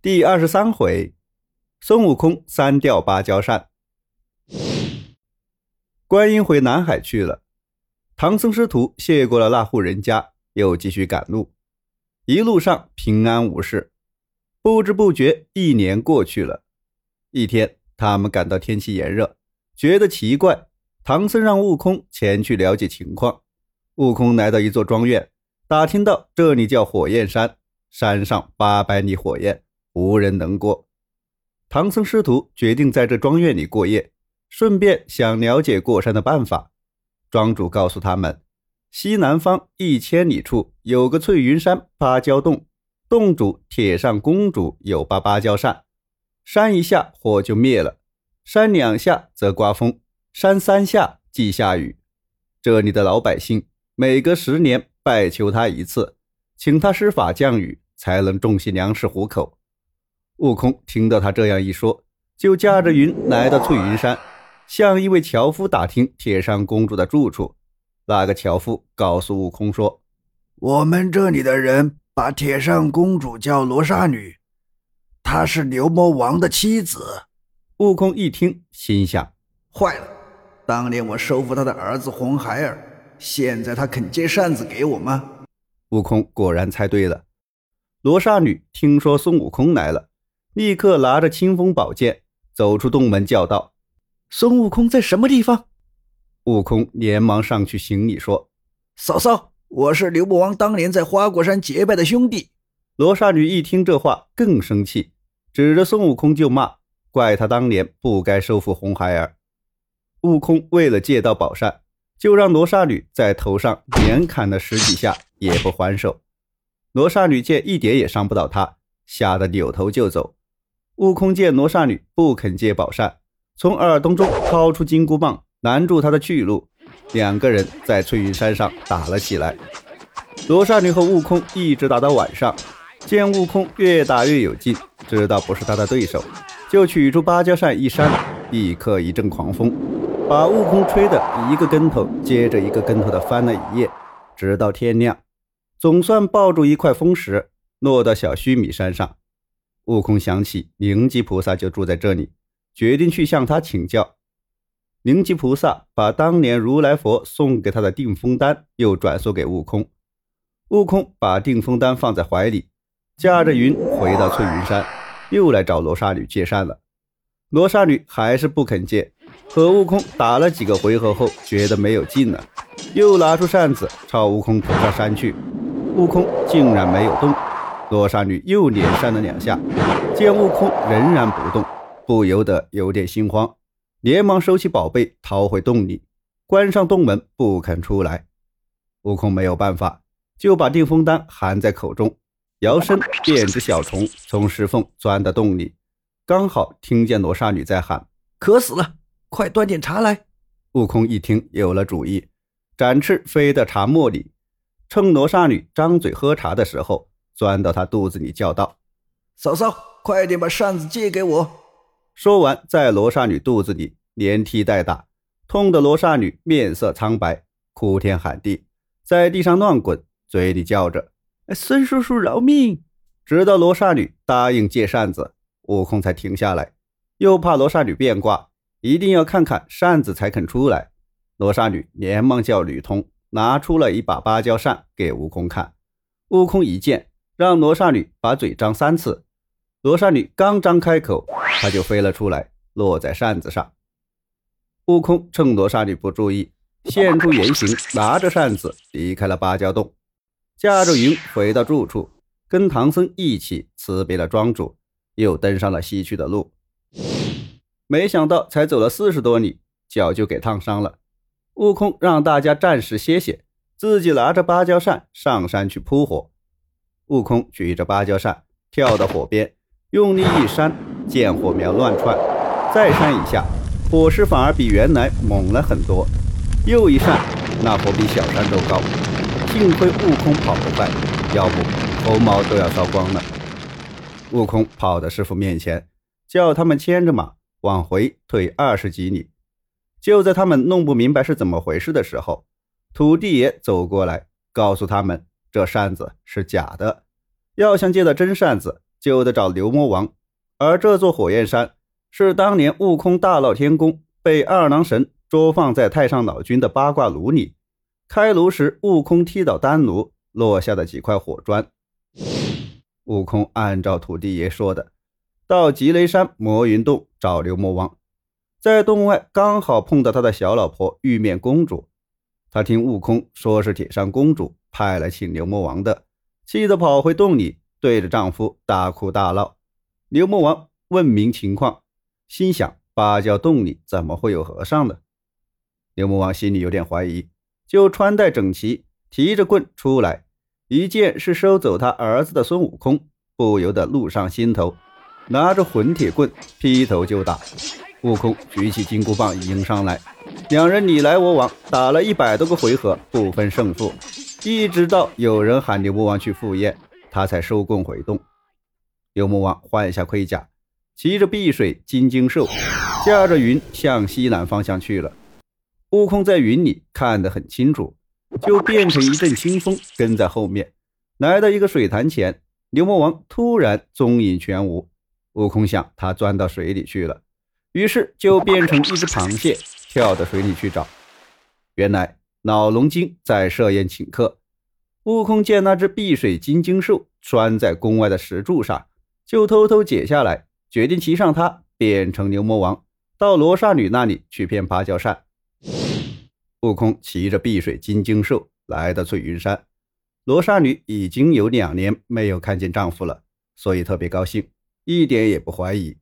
第二十三回，孙悟空三调芭蕉扇。观音回南海去了，唐僧师徒谢过了那户人家，又继续赶路。一路上平安无事，不知不觉一年过去了。一天，他们感到天气炎热，觉得奇怪。唐僧让悟空前去了解情况。悟空来到一座庄院，打听到这里叫火焰山，山上八百里火焰。无人能过。唐僧师徒决定在这庄院里过夜，顺便想了解过山的办法。庄主告诉他们，西南方一千里处有个翠云山芭蕉洞，洞主铁扇公主有把芭蕉扇，扇一下火就灭了，扇两下则刮风，扇三下即下雨。这里的老百姓每隔十年拜求他一次，请他施法降雨，才能种些粮食糊口。悟空听到他这样一说，就驾着云来到翠云山，向一位樵夫打听铁扇公主的住处。那个樵夫告诉悟空说：“我们这里的人把铁扇公主叫罗刹女，她是牛魔王的妻子。”悟空一听，心想：“坏了！当年我收服他的儿子红孩儿，现在他肯借扇子给我吗？”悟空果然猜对了。罗刹女听说孙悟空来了。立刻拿着清风宝剑走出洞门，叫道：“孙悟空在什么地方？”悟空连忙上去行礼说：“嫂嫂，我是牛魔王当年在花果山结拜的兄弟。”罗刹女一听这话更生气，指着孙悟空就骂：“怪他当年不该收服红孩儿。”悟空为了借到宝扇，就让罗刹女在头上连砍了十几下，也不还手。罗刹女见一点也伤不到他，吓得扭头就走。悟空见罗刹女不肯借宝扇，从耳洞中掏出金箍棒拦住她的去路，两个人在翠云山上打了起来。罗刹女和悟空一直打到晚上，见悟空越打越有劲，知道不是他的对手，就取出芭蕉扇一扇，立刻一阵狂风，把悟空吹得一个跟头接着一个跟头的翻了一夜，直到天亮，总算抱住一块风石，落到小须弥山上。悟空想起灵吉菩萨就住在这里，决定去向他请教。灵吉菩萨把当年如来佛送给他的定风丹又转送给悟空。悟空把定风丹放在怀里，驾着云回到翠云山，又来找罗刹女借扇了。罗刹女还是不肯借，和悟空打了几个回合后，觉得没有劲了，又拿出扇子朝悟空头上扇去，悟空竟然没有动。罗刹女又连扇了两下，见悟空仍然不动，不由得有点心慌，连忙收起宝贝，逃回洞里，关上洞门，不肯出来。悟空没有办法，就把定风丹含在口中，摇身变只小虫，从石缝钻到洞里，刚好听见罗刹女在喊：“渴死了，快端点茶来！”悟空一听有了主意，展翅飞到茶沫里，趁罗刹女张嘴喝茶的时候。钻到他肚子里，叫道：“嫂嫂，快点把扇子借给我！”说完，在罗刹女肚子里连踢带打，痛得罗刹女面色苍白，哭天喊地，在地上乱滚，嘴里叫着：“孙叔叔饶命！”直到罗刹女答应借扇子，悟空才停下来，又怕罗刹女变卦，一定要看看扇子才肯出来。罗刹女连忙叫女童拿出了一把芭蕉扇给悟空看，悟空一见。让罗刹女把嘴张三次，罗刹女刚张开口，她就飞了出来，落在扇子上。悟空趁罗刹女不注意，现出原形，拿着扇子离开了芭蕉洞，驾着云回到住处，跟唐僧一起辞别了庄主，又登上了西去的路。没想到才走了四十多里，脚就给烫伤了。悟空让大家暂时歇歇，自己拿着芭蕉扇上山去扑火。悟空举着芭蕉扇跳到火边，用力一扇，见火苗乱窜；再扇一下，火势反而比原来猛了很多。又一扇，那火比小山都高。幸亏悟空跑得快，要不猴毛都要烧光了。悟空跑到师傅面前，叫他们牵着马往回退二十几里。就在他们弄不明白是怎么回事的时候，土地爷走过来，告诉他们。这扇子是假的，要想借到真扇子，就得找牛魔王。而这座火焰山是当年悟空大闹天宫，被二郎神捉放在太上老君的八卦炉里。开炉时，悟空踢倒丹炉，落下的几块火砖。悟空按照土地爷说的，到吉雷山魔云洞找牛魔王，在洞外刚好碰到他的小老婆玉面公主。他听悟空说是铁扇公主派来请牛魔王的，气得跑回洞里，对着丈夫大哭大闹。牛魔王问明情况，心想芭蕉洞里怎么会有和尚呢？牛魔王心里有点怀疑，就穿戴整齐，提着棍出来。一见是收走他儿子的孙悟空，不由得怒上心头，拿着混铁棍劈头就打。悟空举起金箍棒迎上来，两人你来我往，打了一百多个回合，不分胜负。一直到有人喊牛魔王去赴宴，他才收棍回洞。牛魔王换下盔甲，骑着碧水金睛兽，驾着云向西南方向去了。悟空在云里看得很清楚。就变成一阵清风，跟在后面，来到一个水潭前。牛魔王突然踪影全无，悟空想他钻到水里去了，于是就变成一只螃蟹，跳到水里去找。原来老龙精在设宴请客，悟空见那只碧水金睛兽拴在宫外的石柱上，就偷偷解下来，决定骑上它，变成牛魔王，到罗刹女那里去骗芭蕉扇。悟空骑着碧水金睛兽来到翠云山，罗刹女已经有两年没有看见丈夫了，所以特别高兴，一点也不怀疑。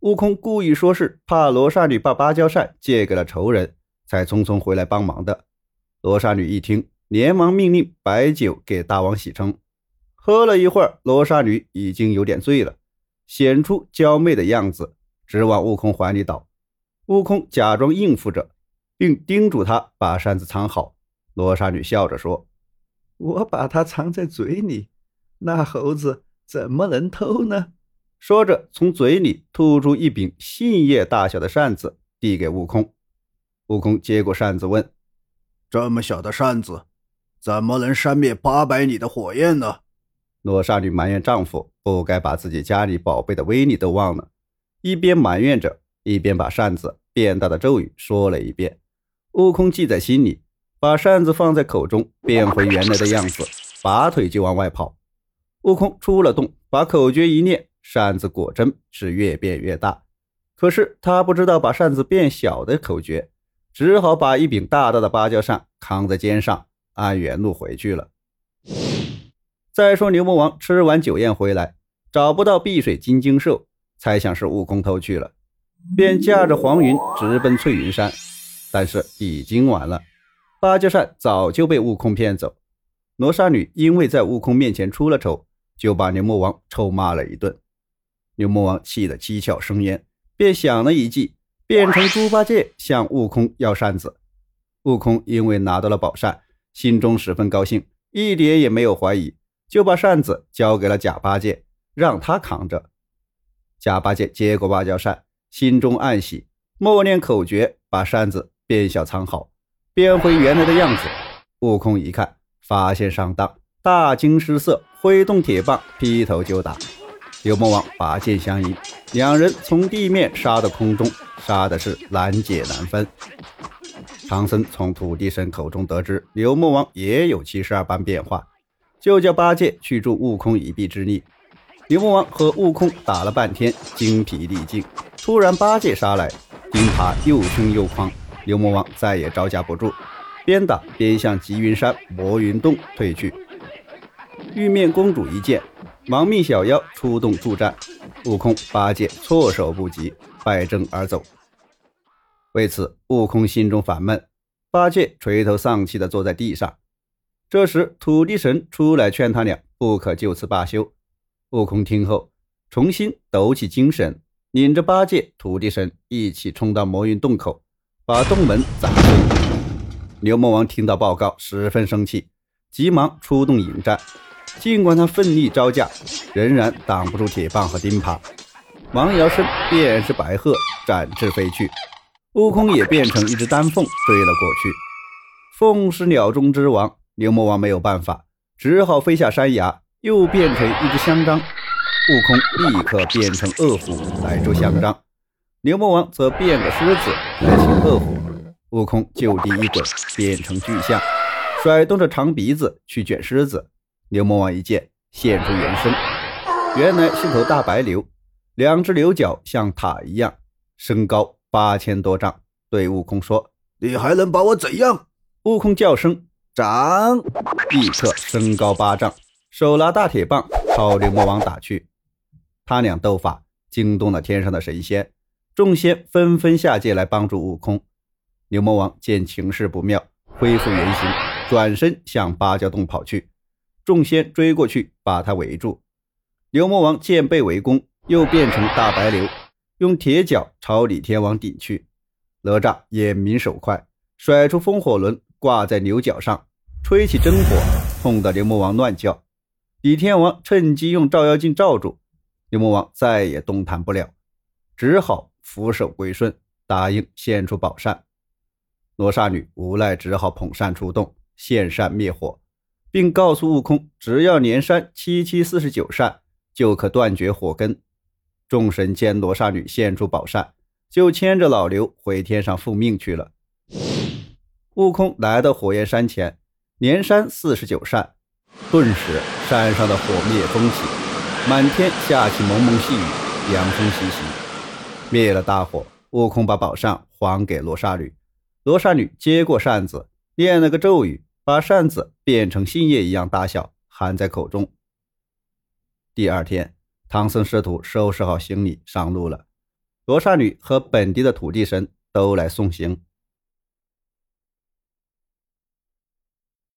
悟空故意说是怕罗刹女把芭蕉扇借给了仇人，才匆匆回来帮忙的。罗刹女一听，连忙命令摆酒给大王洗称。喝了一会儿，罗刹女已经有点醉了，显出娇媚的样子，直往悟空怀里倒。悟空假装应付着。并叮嘱他把扇子藏好。罗刹女笑着说：“我把它藏在嘴里，那猴子怎么能偷呢？”说着，从嘴里吐出一柄杏叶大小的扇子，递给悟空。悟空接过扇子，问：“这么小的扇子，怎么能扇灭八百里的火焰呢？”罗刹女埋怨丈夫不该把自己家里宝贝的威力都忘了，一边埋怨着，一边把扇子变大的咒语说了一遍。悟空记在心里，把扇子放在口中，变回原来的样子，拔腿就往外跑。悟空出了洞，把口诀一念，扇子果真是越变越大。可是他不知道把扇子变小的口诀，只好把一柄大大的芭蕉扇扛在肩上，按原路回去了。再说牛魔王吃完酒宴回来，找不到碧水金睛兽，猜想是悟空偷去了，便驾着黄云直奔翠云山。但是已经晚了，芭蕉扇早就被悟空骗走。罗刹女因为在悟空面前出了丑，就把牛魔王臭骂了一顿。牛魔王气得七窍生烟，便想了一计，变成猪八戒向悟空要扇子。悟空因为拿到了宝扇，心中十分高兴，一点也没有怀疑，就把扇子交给了假八戒，让他扛着。假八戒接过芭蕉扇，心中暗喜，默念口诀，把扇子。变小藏好，变回原来的样子。悟空一看，发现上当，大惊失色，挥动铁棒劈头就打。牛魔王拔剑相迎，两人从地面杀到空中，杀的是难解难分。唐僧从土地神口中得知牛魔王也有七十二般变化，就叫八戒去助悟空一臂之力。牛魔王和悟空打了半天，精疲力尽。突然，八戒杀来，钉耙又凶又狂。牛魔王再也招架不住，边打边向吉云山魔云洞退去。玉面公主一见，忙命小妖出动助战。悟空、八戒措手不及，败阵而走。为此，悟空心中烦闷，八戒垂头丧气地坐在地上。这时，土地神出来劝他俩不可就此罢休。悟空听后，重新抖起精神，领着八戒、土地神一起冲到魔云洞口。把洞门砸碎。牛魔王听到报告，十分生气，急忙出动迎战。尽管他奋力招架，仍然挡不住铁棒和钉耙。王瑶身便是白鹤，展翅飞去。悟空也变成一只丹凤追了过去。凤是鸟中之王，牛魔王没有办法，只好飞下山崖，又变成一只香樟。悟空立刻变成恶虎来捉香樟，牛魔王则变个狮子来擒恶虎。悟空就地一滚，变成巨象，甩动着长鼻子去卷狮子。牛魔王一见，现出原身，原来是头大白牛，两只牛角像塔一样，身高八千多丈。对悟空说：“你还能把我怎样？”悟空叫声“长”，立刻身高八丈，手拿大铁棒朝牛魔王打去。他俩斗法，惊动了天上的神仙，众仙纷纷下界来帮助悟空。牛魔王见情势不妙，恢复原形，转身向芭蕉洞跑去。众仙追过去，把他围住。牛魔王见被围攻，又变成大白牛，用铁脚朝李天王顶去。哪吒眼明手快，甩出风火轮，挂在牛角上，吹起真火，痛得牛魔王乱叫。李天王趁机用照妖镜罩住，牛魔王再也动弹不了，只好俯首归顺，答应献出宝扇。罗刹女无奈，只好捧扇出动，献扇灭火，并告诉悟空，只要连扇七七四十九扇，就可断绝火根。众神见罗刹女献出宝扇，就牵着老刘回天上复命去了。悟空来到火焰山前，连扇四十九扇，顿时山上的火灭风起，满天下起蒙蒙细雨，凉风习习。灭了大火，悟空把宝扇还给罗刹女。罗刹女接过扇子，念了个咒语，把扇子变成新叶一样大小，含在口中。第二天，唐僧师徒收拾好行李上路了。罗刹女和本地的土地神都来送行。